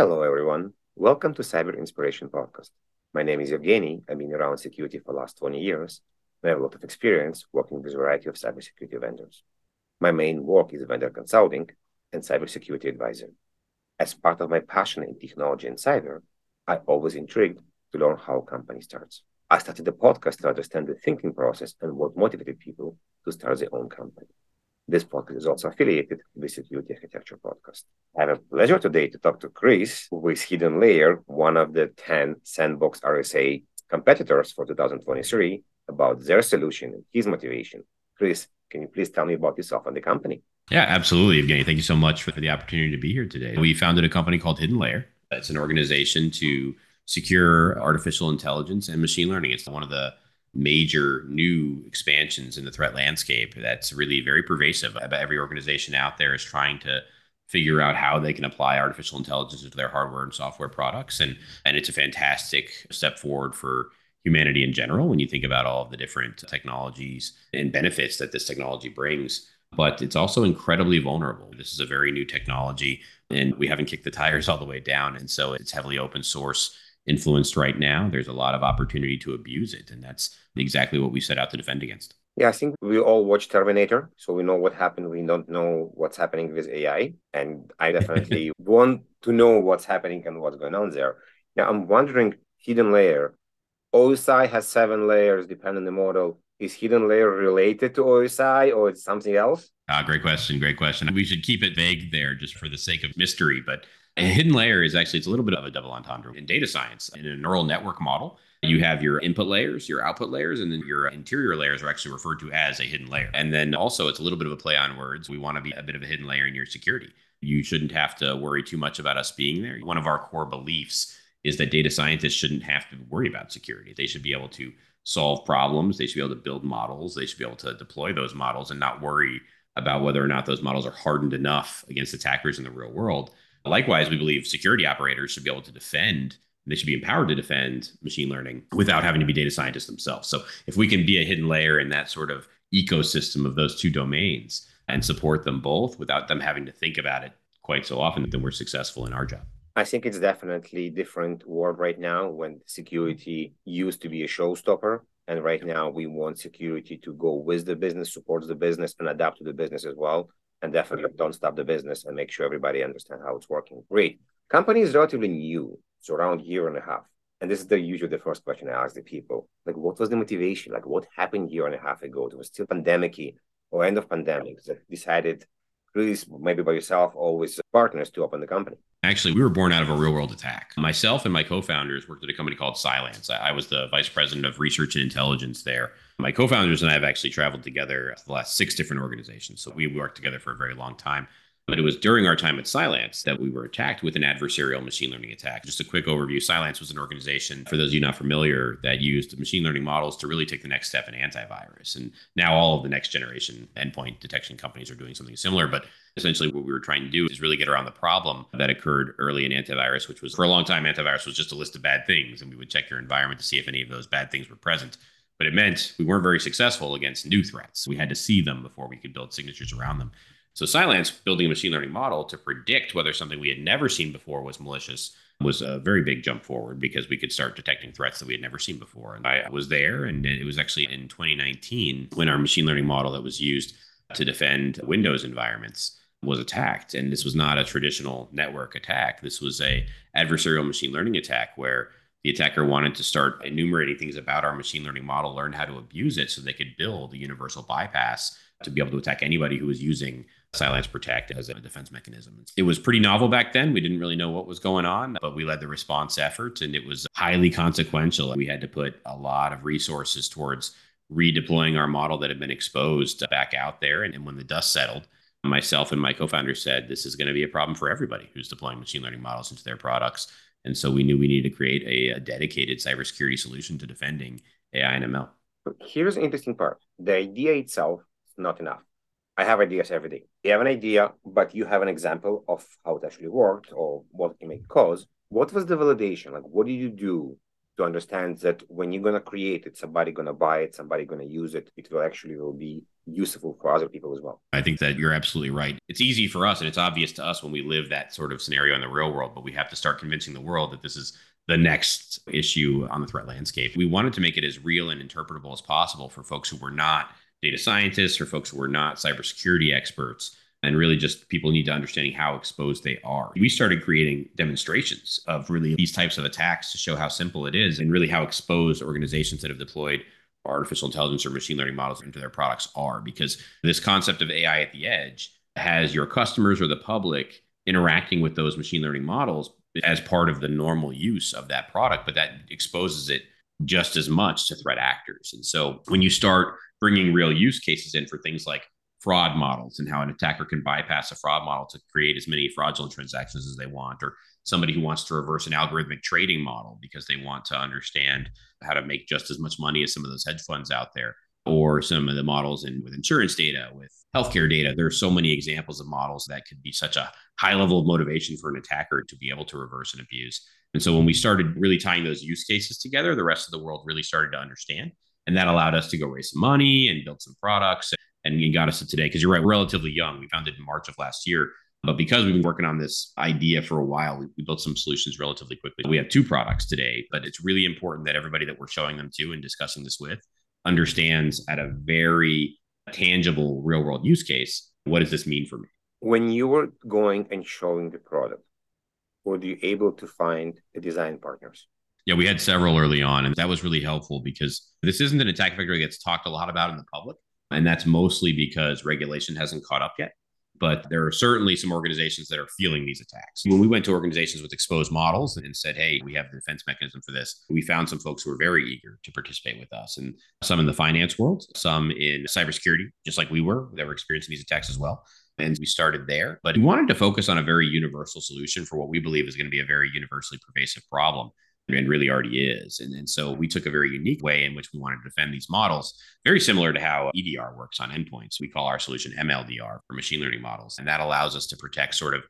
Hello, everyone. Welcome to Cyber Inspiration Podcast. My name is Evgeny. I've been around security for the last 20 years. I have a lot of experience working with a variety of cybersecurity vendors. My main work is vendor consulting and cybersecurity advisor. As part of my passion in technology and cyber, I always intrigued to learn how a company starts. I started the podcast to understand the thinking process and what motivated people to start their own company. This podcast is also affiliated with Security Architecture Podcast. I have a pleasure today to talk to Chris, who is HiddenLayer, one of the 10 Sandbox RSA competitors for 2023, about their solution and his motivation. Chris, can you please tell me about yourself and the company? Yeah, absolutely, Evgeny. Thank you so much for the opportunity to be here today. We founded a company called HiddenLayer. It's an organization to secure artificial intelligence and machine learning. It's one of the major new expansions in the threat landscape that's really very pervasive. Every organization out there is trying to figure out how they can apply artificial intelligence into their hardware and software products. And, and it's a fantastic step forward for humanity in general when you think about all of the different technologies and benefits that this technology brings. But it's also incredibly vulnerable. This is a very new technology, and we haven't kicked the tires all the way down. And so it's heavily open source influenced right now, there's a lot of opportunity to abuse it. And that's exactly what we set out to defend against. Yeah, I think we all watch Terminator, so we know what happened. We don't know what's happening with AI. And I definitely want to know what's happening and what's going on there. Now, I'm wondering hidden layer. OSI has seven layers, depending on the model. Is hidden layer related to OSI or it's something else? Ah, great question. Great question. We should keep it vague there just for the sake of mystery. But a hidden layer is actually it's a little bit of a double entendre in data science. In a neural network model, you have your input layers, your output layers, and then your interior layers are actually referred to as a hidden layer. And then also it's a little bit of a play on words. We want to be a bit of a hidden layer in your security. You shouldn't have to worry too much about us being there. One of our core beliefs is that data scientists shouldn't have to worry about security. They should be able to solve problems. They should be able to build models. They should be able to deploy those models and not worry about whether or not those models are hardened enough against attackers in the real world. Likewise, we believe security operators should be able to defend they should be empowered to defend machine learning without having to be data scientists themselves. So if we can be a hidden layer in that sort of ecosystem of those two domains and support them both without them having to think about it quite so often, then we're successful in our job. I think it's definitely different world right now when security used to be a showstopper. And right now we want security to go with the business, supports the business, and adapt to the business as well and definitely don't stop the business and make sure everybody understand how it's working. Great. Company is relatively new, so around year and a half. And this is the usually the first question I ask the people. Like, what was the motivation? Like, what happened year and a half ago? It was still pandemic or end of pandemic that decided, really, maybe by yourself, always partners to open the company. Actually, we were born out of a real world attack. Myself and my co founders worked at a company called Cylance. I was the vice president of research and intelligence there. My co founders and I have actually traveled together the last six different organizations. So we worked together for a very long time. But it was during our time at Cylance that we were attacked with an adversarial machine learning attack. Just a quick overview Cylance was an organization, for those of you not familiar, that used machine learning models to really take the next step in antivirus. And now all of the next generation endpoint detection companies are doing something similar. But essentially, what we were trying to do is really get around the problem that occurred early in antivirus, which was for a long time, antivirus was just a list of bad things. And we would check your environment to see if any of those bad things were present but it meant we weren't very successful against new threats. We had to see them before we could build signatures around them. So Cylance building a machine learning model to predict whether something we had never seen before was malicious was a very big jump forward because we could start detecting threats that we had never seen before. And I was there, and it was actually in 2019 when our machine learning model that was used to defend Windows environments was attacked. And this was not a traditional network attack. This was a adversarial machine learning attack where the attacker wanted to start enumerating things about our machine learning model, learn how to abuse it so they could build a universal bypass to be able to attack anybody who was using Cylance Protect as a defense mechanism. It was pretty novel back then. We didn't really know what was going on, but we led the response effort and it was highly consequential. We had to put a lot of resources towards redeploying our model that had been exposed back out there. And, when the dust settled, myself and my co founder said, this is going to be a problem for everybody who's deploying machine learning models into their products. And so we knew we needed to create a, a dedicated cybersecurity solution to defending AI and ML. Here's the interesting part the idea itself is not enough. I have ideas every day. You have an idea, but you have an example of how it actually worked or what it may cause. What was the validation? Like, what did you do to understand that when you're going to create it, somebody going to buy it, somebody going to use it, it will actually will be useful for other people as well. I think that you're absolutely right. It's easy for us and it's obvious to us when we live that sort of scenario in the real world, but we have to start convincing the world that this is the next issue on the threat landscape. We wanted to make it as real and interpretable as possible for folks who were not data scientists or folks who were not cybersecurity experts and really just people need to understanding how exposed they are. We started creating demonstrations of really these types of attacks to show how simple it is and really how exposed organizations that have deployed artificial intelligence or machine learning models into their products are because this concept of AI at the edge has your customers or the public interacting with those machine learning models as part of the normal use of that product but that exposes it just as much to threat actors. And so when you start bringing real use cases in for things like fraud models and how an attacker can bypass a fraud model to create as many fraudulent transactions as they want or somebody who wants to reverse an algorithmic trading model because they want to understand how to make just as much money as some of those hedge funds out there or some of the models in with insurance data with healthcare data. There are so many examples of models that could be such a high level of motivation for an attacker to be able to reverse and abuse. And so when we started really tying those use cases together the rest of the world really started to understand. And that allowed us to go raise some money and build some products. And got us to today because you're right we're relatively young. We founded in march of last year but because we've been working on this idea for a while, we, we, built some solutions relatively quickly. We have two products today, but it's really important that everybody that we're showing them to and discussing this with understands at a very tangible real world use case what does this mean for me? When you were going and showing the product, were you able to find the design partners? Yeah, we had several early on, and that was really helpful because this isn't an attack vector that gets talked a lot about in the public. And that's mostly because regulation hasn't caught up yet but there are certainly some organizations that are feeling these attacks. When we went to organizations with exposed models and said, hey, we have the defense mechanism for this, we found some folks who were very eager to participate with us, and some in the finance world, some in cybersecurity, just like we were, that were experiencing these attacks as well. And we started there, but we wanted to focus on a very universal solution for what we believe is going to be a very universally pervasive problem and really already is. And, and so we took a very unique way in which we wanted to defend these models, very similar to how EDR works on endpoints. We call our solution MLDR for machine learning models. And that allows us to protect sort of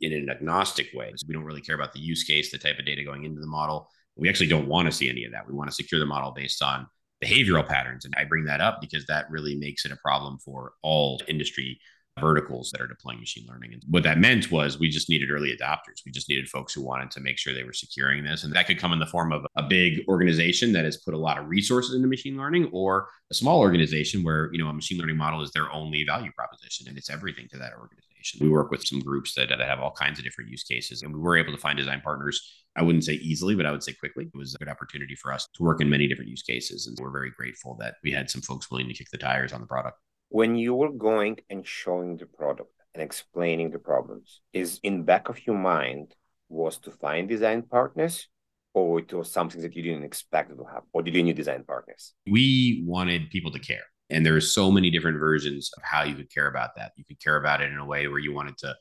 in an agnostic way. So we don't really care about the use case, the type of data going into the model. We actually don't want to see any of that. We want to secure the model based on behavioral patterns. And I bring that up because that really makes it a problem for all industry verticals that are deploying machine learning. And what that meant was we just needed early adopters. We just needed folks who wanted to make sure they were securing this. And that could come in the form of a big organization that has put a lot of resources into machine learning or a small organization where, you know, a machine learning model is their only value proposition and it's everything to that organization. We work with some groups that, that have all kinds of different use cases and we were able to find design partners. I wouldn't say easily, but I would say quickly. It was a good opportunity for us to work in many different use cases. And we're very grateful that we had some folks willing to kick the tires on the product when you were going and showing the product and explaining the problems is in back of your mind was to find design partners or it was something that you didn't expect to happen or did you need design partners? We wanted people to care and there are so many different versions of how you could care about that. You could care about it in a way where you wanted to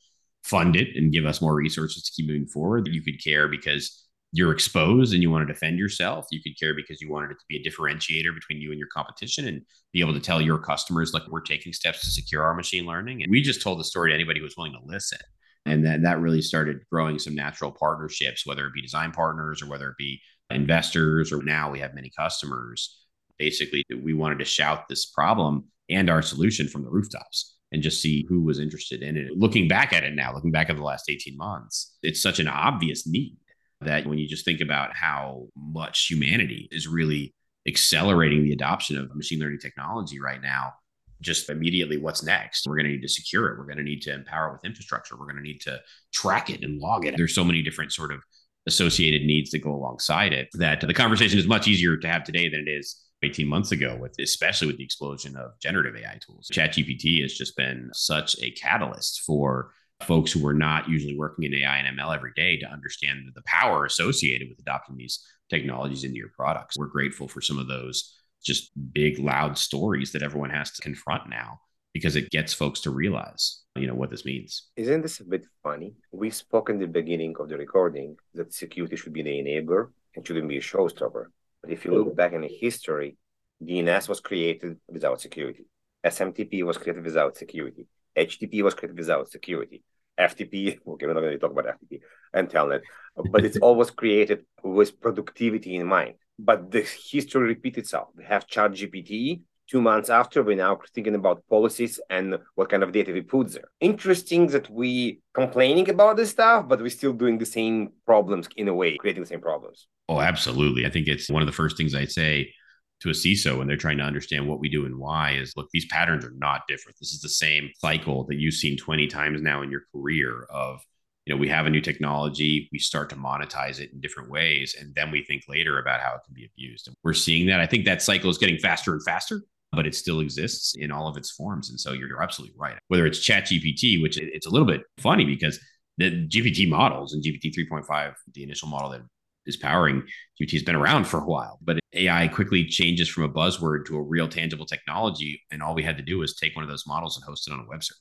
fund it and give us more resources to keep moving forward. You could care because you're exposed and you want to defend yourself. You could care because you wanted it to be a differentiator between you and your competition and be able to tell your customers, like, we're taking steps to secure our machine learning. And we just told the story to anybody who was willing to listen. And then that really started growing some natural partnerships, whether it be design partners or whether it be investors, or now we have many customers. Basically, we wanted to shout this problem and our solution from the rooftops and just see who was interested in it. Looking back at it now, looking back at the last 18 months, it's such an obvious need that when you just think about how much humanity is really accelerating the adoption of machine learning technology right now, just immediately what's next? We're going to need to secure it. We're going to need to empower it with infrastructure. We're going to need to track it and log it. There's so many different sort of associated needs that go alongside it that the conversation is much easier to have today than it is 18 months ago with especially with the explosion of generative AI tools. ChatGPT has just been such a catalyst for folks who are not usually working in AI and ML every day to understand the power associated with adopting these technologies into your products. We're grateful for some of those just big, loud stories that everyone has to confront now because it gets folks to realize, you know, what this means. Isn't this a bit funny? We spoke in the beginning of the recording that security should be the enabler and shouldn't be a showstopper. But if you look back in the history, DNS was created without security. SMTP was created without security. HTTP was created without security. FTP, okay, we're not going to talk about FTP and Telnet, but it's always created with productivity in mind. But the history repeats itself. We have ChatGPT, two months after, we're now thinking about policies and what kind of data we put there. Interesting that we complaining about this stuff, but we're still doing the same problems in a way, creating the same problems. Oh, absolutely. I think it's one of the first things I'd say to a CISO when they're trying to understand what we do and why is look, these patterns are not different. This is the same cycle that you've seen 20 times now in your career of you know we have a new technology we start to monetize it in different ways and then we think later about how it can be abused. And we're seeing that. I think that cycle is getting faster and faster but it still exists in all of its forms. And so you're, you're absolutely right. Whether it's ChatGPT which it's a little bit funny because the gpt models and gpt 3.5 the initial model that is powering GPT has been around for a while, but AI quickly changes from a buzzword to a real tangible technology. And all we had to do was take one of those models and host it on a web server.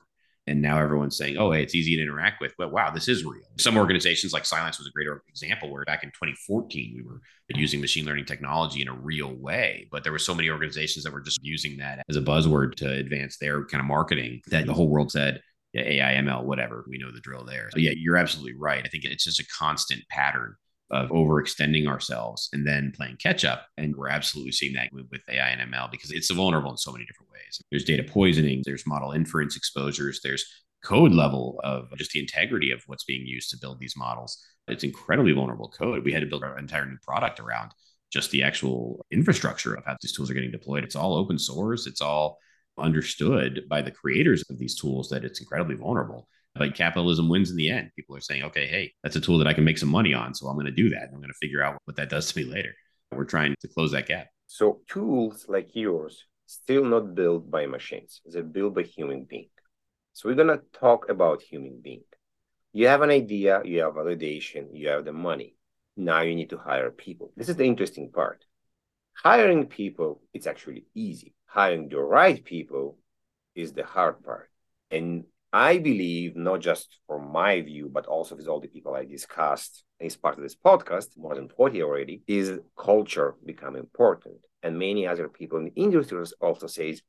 And now everyone's saying, oh, hey, it's easy to interact with. But wow, this is real. Some organizations like Cylance was a great example where back in 2014, we were using machine learning technology in a real way. But there were so many organizations that were just using that as a buzzword to advance their kind of marketing that the whole world said, yeah, AI, ML, whatever. We know the drill there. So yeah, you're absolutely right. I think it's just a constant pattern of overextending ourselves and then playing catch up. And we're absolutely seeing that with, AI and ML because it's vulnerable in so many different ways. There's data poisoning, there's model inference exposures, there's code level of just the integrity of what's being used to build these models. It's incredibly vulnerable code. We had to build our entire new product around just the actual infrastructure of how these tools are getting deployed. It's all open source, it's all understood by the creators of these tools that it's incredibly vulnerable but capitalism wins in the end. People are saying, okay, hey, that's a tool that I can make some money on. So I'm going to do that. I'm going to figure out what that does to me later. We're trying to close that gap. So tools like yours still not built by machines. They're built by human being. So we're going to talk about human being. You have an idea, you have validation, you have the money. Now you need to hire people. This is the interesting part. Hiring people, it's actually easy. Hiring the right people is the hard part. And I believe, not just from my view, but also with all the people I discussed as part of this podcast, more than 40 already, is culture become important. And many other people in the industry also says,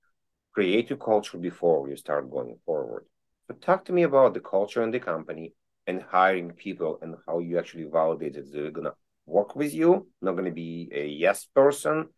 create your culture before you start going forward. So talk to me about the culture in the company and hiring people and how you actually validate that they're gonna work with you, not gonna be a yes person,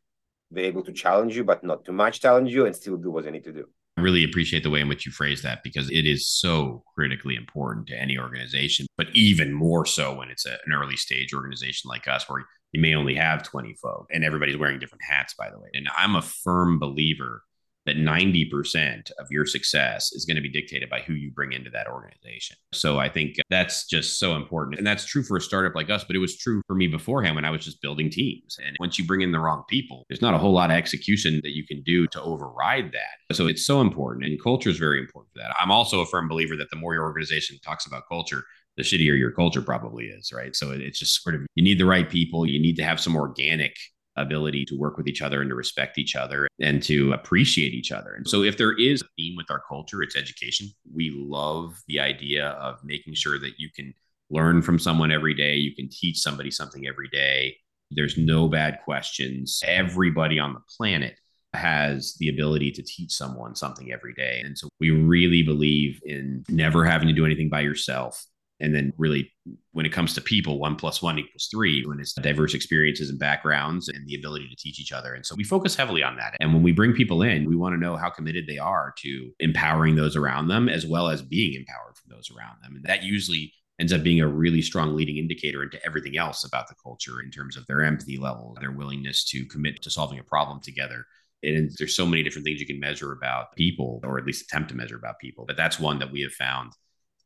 be able to challenge you, but not too much challenge you and still do what they need to do. I really appreciate the way in which you phrase that because it is so critically important to any organization, but even more so when it's a, an early stage organization like us where you may only have 20 folk and everybody's wearing different hats, by the way. And I'm a firm believer that 90% of your success is going to be dictated by who you bring into that organization. So I think that's just so important. And that's true for a startup like us, but it was true for me beforehand when I was just building teams. And once you bring in the wrong people, there's not a whole lot of execution that you can do to override that. So it's so important. And culture is very important for that. I'm also a firm believer that the more your organization talks about culture, the shittier your culture probably is, right? So it's just sort of you need the right people, you need to have some organic ability to work with each other and to respect each other and to appreciate each other. And so, if there is a theme with our culture, it's education. We love the idea of making sure that you can learn from someone every day, you can teach somebody something every day. There's no bad questions. Everybody on the planet has the ability to teach someone something every day. And so we really believe in never having to do anything by yourself and then really when it comes to people one plus one equals three when it's diverse experiences and backgrounds and the ability to teach each other. And so we focus heavily on that. And when we bring people in we want to know how committed they are to empowering those around them as well as being empowered from those around them. And that usually ends up being a really strong leading indicator into everything else about the culture in terms of their empathy level their willingness to commit to solving a problem together. And there's so many different things you can measure about people or at least attempt to measure about people. But that's one that we have found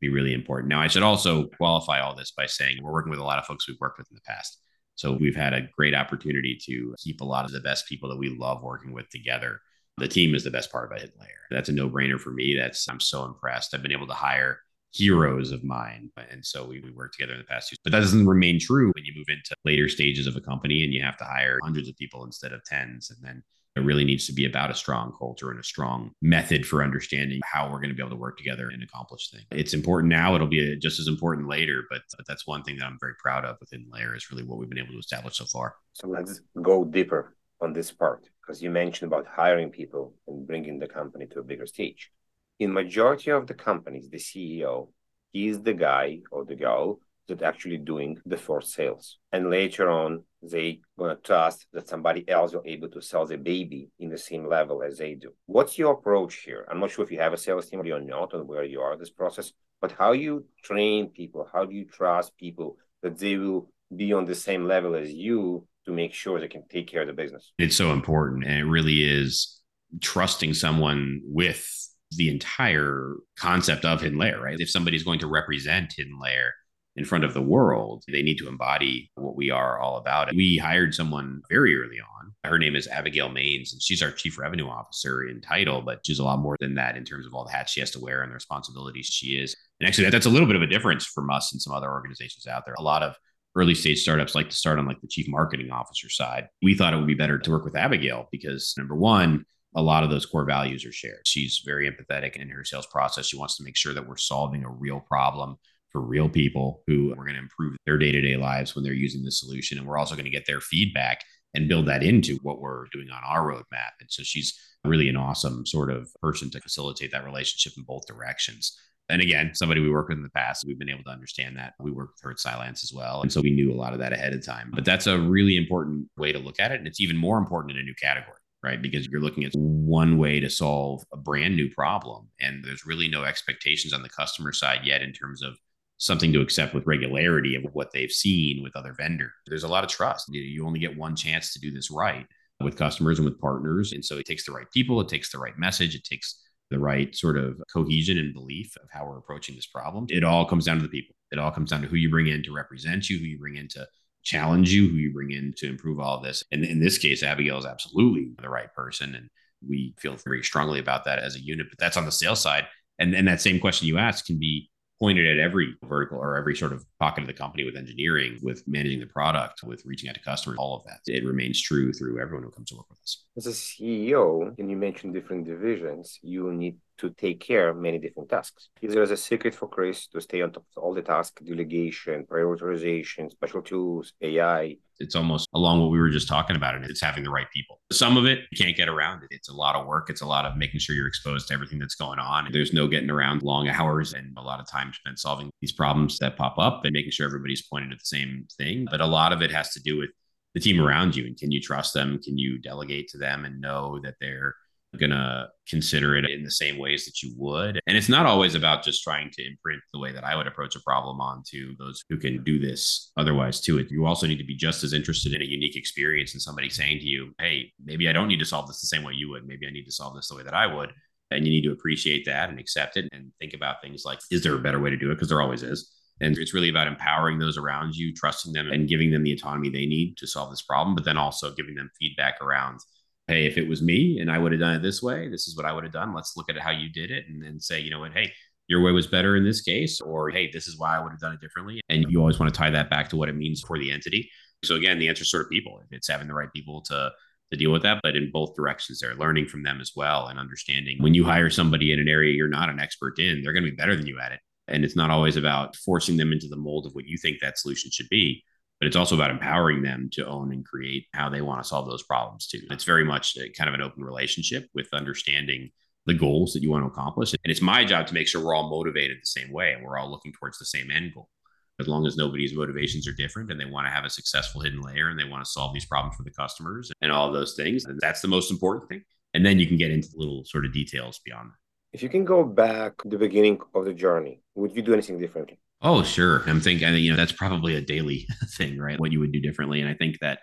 be really important. Now, I should also qualify all this by saying we're working with a lot of folks we've worked with in the past. So we've had a great opportunity to keep a lot of the best people that we love working with together. The team is the best part about HiddenLayer. That's a no-brainer for me. That's I'm so impressed. I've been able to hire heroes of mine. And so we, we worked together in the past years. But that doesn't remain true when you move into later stages of a company and you have to hire hundreds of people instead of tens. And then it really needs to be about a strong culture and a strong method for understanding how we're going to be able to work together and accomplish things. It's important now. It'll be uh, just as important later, but, but that's one thing that I'm very proud of HiddenLayer is really what we've been able to establish so far. So let's go deeper on this part because you mentioned about hiring people and bringing the company to a bigger stage. In majority of the companies, the CEO is the guy or the girl that actually doing the first sales. And later on, they gonna trust that somebody else will able to sell the baby in the same level as they do. What's your approach here? I'm not sure if you have a sales team or you're not and where you are in this process, but how you train people, how do you trust people that they will be on the same level as you to make sure they can take care of the business? It's so important. And it really is trusting someone with the entire concept of HiddenLayer, right? If somebody's going to represent HiddenLayer in front of the world, they need to embody what we are all about. We hired someone very early on. Her name is Abigail Maines, and she's our chief revenue officer in title, but she's a lot more than that in terms of all the hats she has to wear and the responsibilities she is. And actually, that's a little bit of a difference from us and some other organizations out there. A lot of early stage startups like to start on like the chief marketing officer side. We thought it would be better to work with Abigail because number one, a lot of those core values are shared. She's very empathetic in her sales process. She wants to make sure that we're solving a real problem for real people who are going to improve their day to day lives when they're using the solution. And we're also going to get their feedback and build that into what we're doing on our roadmap. And so she's really an awesome sort of person to facilitate that relationship in both directions. And again, somebody we worked with in the past, we've been able to understand that. We worked with her at Cylance as well. And so we knew a lot of that ahead of time. But that's a really important way to look at it. And it's even more important in a new category right? Because you're looking at one way to solve a brand new problem. And there's really no expectations on the customer side yet in terms of something to accept with regularity of what they've seen with other vendors. There's a lot of trust. You only get one chance to do this right with customers and with partners. And so it takes the right people, it takes the right message, it takes the right sort of cohesion and belief of how we're approaching this problem. It all comes down to the people. It all comes down to who you bring in to represent you, who you bring in to challenge you, who you bring in to improve all of this. And in this case, Abigail is absolutely the right person. And we feel very strongly about that as a unit, but that's on the sales side. And, and that same question you asked can be pointed at every vertical or every sort of pocket of the company with engineering, with managing the product, with reaching out to customers, all of that. It remains true through everyone who comes to work with us. As a CEO, and you mentioned different divisions, you need to take care of many different tasks. Is there a secret for Chris to stay on top of all the tasks, delegation, prioritization, special tools, AI? It's almost along what we were just talking about, and it's having the right people. Some of it you can't get around it. It's a lot of work. It's a lot of making sure you're exposed to everything that's going on. There's no getting around long hours and a lot of time spent solving these problems that pop up and making sure everybody's pointed at the same thing. But a lot of it has to do with the team around you and can you trust them? Can you delegate to them and know that they're going to consider it in the same ways that you would. And it's not always about just trying to imprint the way that I would approach a problem onto those who can do this otherwise to it. You also need to be just as interested in a unique experience and somebody saying to you, hey, maybe I don't need to solve this the same way you would. Maybe I need to solve this the way that I would. And you need to appreciate that and accept it and think about things like, is there a better way to do it? Because there always is. And it's really about empowering those around you, trusting them, and giving them the autonomy they need to solve this problem, but then also giving them feedback around hey, if it was me and I would have done it this way, this is what I would have done. Let's look at how you did it and then say, you know what, hey, your way was better in this case, or hey, this is why I would have done it differently. And you always want to tie that back to what it means for the entity. So again, the answer is sort of people. It's having the right people to to deal with that, but in both directions, they're learning from them as well and understanding when you hire somebody in an area you're not an expert in, they're going to be better than you at it. And it's not always about forcing them into the mold of what you think that solution should be but it's also about empowering them to own and create how they want to solve those problems too. It's very much a, kind of an open relationship with understanding the goals that you want to accomplish. And it's my job to make sure we're all motivated the same way and we're all looking towards the same end goal. As long as nobody's motivations are different and they want to have a successful HiddenLayer and they want to solve these problems for the customers and all those things, that's the most important thing. And then you can get into the little sort of details beyond that. If you can go back to the beginning of the journey, would you do anything differently? Oh, sure. I'm thinking, you know, that's probably a daily thing, right? What you would do differently. And I think that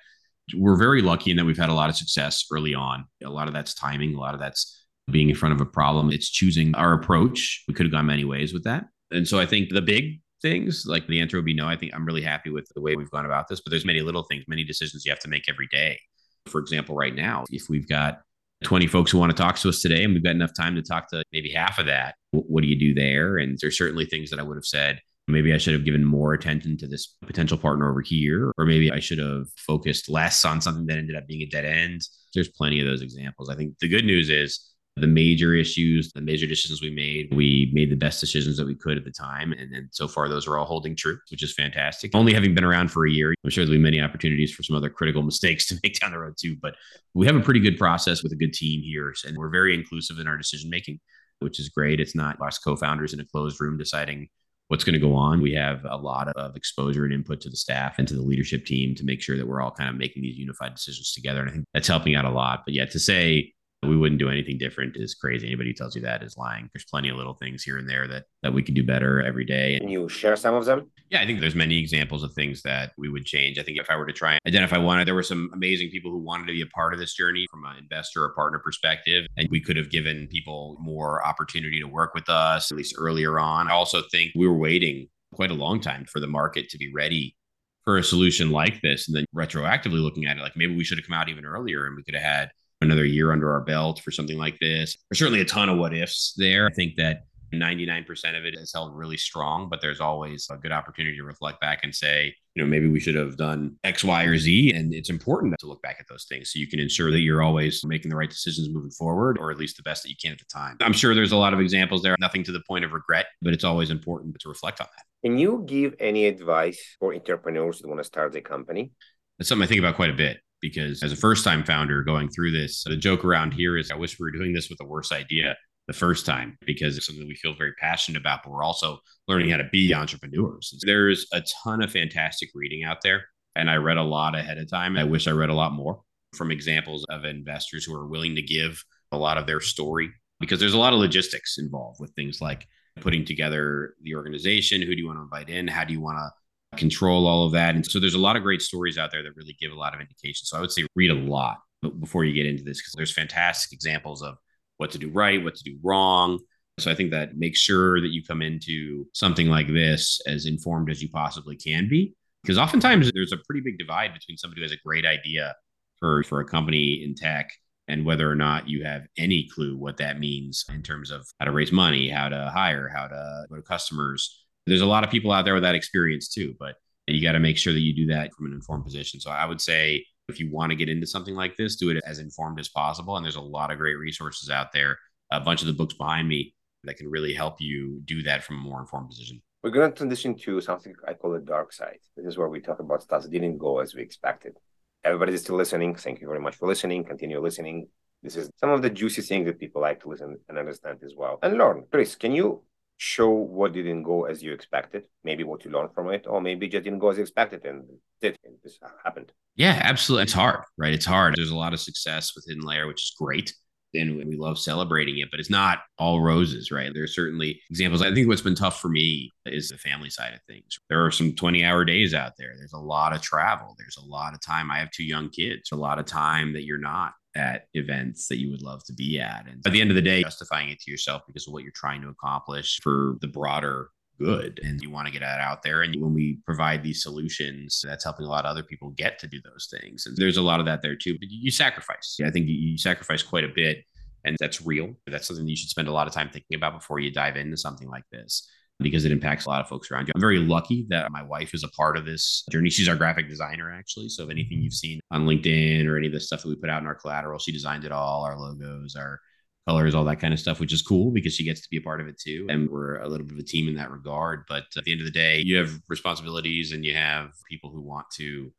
we're very lucky in that we've had a lot of success early on. A lot of that's timing, a lot of that's being in front of a problem. It's choosing our approach. We could have gone many ways with that. And so I think the big things, like the answer would be no. I think I'm really happy with the way we've gone about this, but there's many little things, many decisions you have to make every day. For example, right now, if we've got 20 folks who want to talk to us today and we've got enough time to talk to maybe half of that, what do you do there? And there's certainly things that I would have said Maybe I should have given more attention to this potential partner over here, or maybe I should have focused less on something that ended up being a dead end. There's plenty of those examples. I think the good news is the major issues, the major decisions we made, we made the best decisions that we could at the time. And, and so far, those are all holding true, which is fantastic. Only having been around for a year, I'm sure there'll be many opportunities for some other critical mistakes to make down the road too. But we have a pretty good process with a good team here. And we're very inclusive in our decision making, which is great. It's not us co founders in a closed room deciding what's going to go on. We have a lot of exposure and input to the staff and to the leadership team to make sure that we're all kind of making these unified decisions together. And I think that's helping out a lot. But yeah, to say we wouldn't do anything different is crazy. Anybody who tells you that is lying. There's plenty of little things here and there that that we could do better every day. Can you share some of them? Yeah, I think there's many examples of things that we would change. I think if I were to try and identify one, there were some amazing people who wanted to be a part of this journey from an investor or partner perspective. And we could have given people more opportunity to work with us, at least earlier on. I also think we were waiting quite a long time for the market to be ready for a solution like this. And then retroactively looking at it, like maybe we should have come out even earlier and we could have had another year under our belt for something like this. There's certainly a ton of what ifs there. I think that 99% of it is held really strong, but there's always a good opportunity to reflect back and say, you know, maybe we should have done X, Y, or Z. And it's important to look back at those things so you can ensure that you're always making the right decisions moving forward, or at least the best that you can at the time. I'm sure there's a lot of examples there, nothing to the point of regret, but it's always important to reflect on that. Can you give any advice for entrepreneurs that want to start a company? That's something I think about quite a bit because as a first time founder going through this, the joke around here is I wish we were doing this with a worse idea the first time because it's something we feel very passionate about, but we're also learning how to be entrepreneurs. There's a ton of fantastic reading out there. And I read a lot ahead of time. I wish I read a lot more from examples of investors who are willing to give a lot of their story because there's a lot of logistics involved with things like putting together the organization. Who do you want to invite in? How do you want to control all of that. And so there's a lot of great stories out there that really give a lot of indication. So I would say read a lot before you get into this because there's fantastic examples of what to do right, what to do wrong. So I think that make sure that you come into something like this as informed as you possibly can be. Because oftentimes there's a pretty big divide between somebody who has a great idea for, for a company in tech and whether or not you have any clue what that means in terms of how to raise money, how to hire, how to go to customers, there's a lot of people out there with that experience too, but you got to make sure that you do that from an informed position. So I would say if you want to get into something like this, do it as informed as possible. And there's a lot of great resources out there. A bunch of the books behind me that can really help you do that from a more informed position. We're going to transition to something I call the dark side. This is where we talk about stuff that didn't go as we expected. Everybody is still listening. Thank you very much for listening. Continue listening. This is some of the juicy things that people like to listen and understand as well and learn. Chris, can you show what didn't go as you expected, maybe what you learned from it, or maybe just didn't go as expected and did and this happened. Yeah, absolutely. It's hard, right? It's hard. There's a lot of success with HiddenLayer, which is great. And we love celebrating it, but it's not all roses, right? There are certainly examples. I think what's been tough for me is the family side of things. There are some 20 hour days out there. There's a lot of travel. There's a lot of time. I have two young kids, a lot of time that you're not at events that you would love to be at. And at the end of the day, justifying it to yourself because of what you're trying to accomplish for the broader good. And you want to get that out there. And when we provide these solutions that's helping a lot of other people get to do those things. And there's a lot of that there too. But you sacrifice. I think you sacrifice quite a bit and that's real. That's something you should spend a lot of time thinking about before you dive into something like this because it impacts a lot of folks around you. I'm very lucky that my wife is a part of this journey. She's our graphic designer, actually. So if anything you've seen on LinkedIn or any of the stuff that we put out in our collateral, she designed it all, our logos, our colors, all that kind of stuff, which is cool because she gets to be a part of it too. And we're a little bit of a team in that regard. But at the end of the day, you have responsibilities and you have people who want to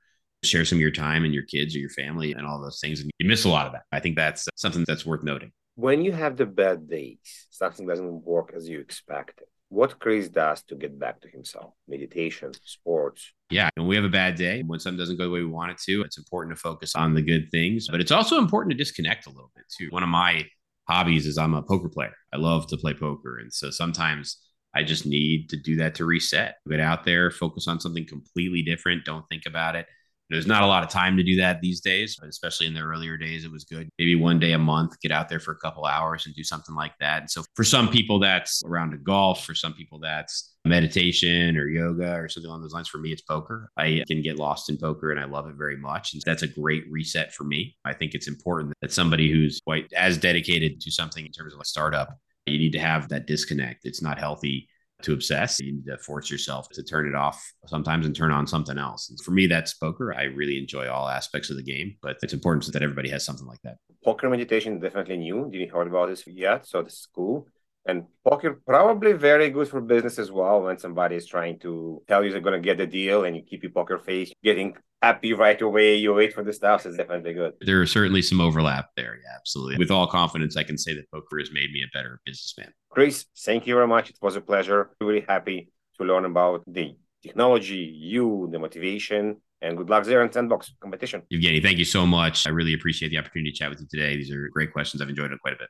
share some of your time and your kids or your family and all those things. And you miss a lot of that. I think that's something that's worth noting. When you have the bad days, something doesn't work as you expected what Chris does to get back to himself meditation, sports. Yeah. And we have a bad day. When something doesn't go the way we want it to, it's important to focus on the good things, but it's also important to disconnect a little bit too. One of my hobbies is I'm a poker player. I love to play poker. And so sometimes I just need to do that to reset, get out there, focus on something completely different. Don't think about it. There's not a lot of time to do that these days, especially in the earlier days, it was good. Maybe one day a month, get out there for a couple hours and do something like that. And so for some people, that's around a golf. For some people, that's meditation or yoga or something along those lines. For me, it's poker. I can get lost in poker and I love it very much. And that's a great reset for me. I think it's important that somebody who's quite as dedicated to something in terms of a startup, you need to have that disconnect. It's not healthy to obsess. You need to force yourself to turn it off sometimes and turn on something else. And for me, that's poker. I really enjoy all aspects of the game, but it's important that everybody has something like that. Poker meditation is definitely new. Didn't heard about this yet, so this is cool. And poker probably very good for business as well when somebody is trying to tell you they're going to get the deal and you keep your poker face getting happy right away. You wait for the stuff. It's definitely good. There are certainly some overlap there. Yeah, absolutely. With all confidence, I can say that poker has made me a better businessman. Chris, thank you very much. It was a pleasure. Really happy to learn about the technology, you, the motivation, and good luck there in Sandbox competition. Evgeny, thank you so much. I really appreciate the opportunity to chat with you today. These are great questions. I've enjoyed it quite a bit.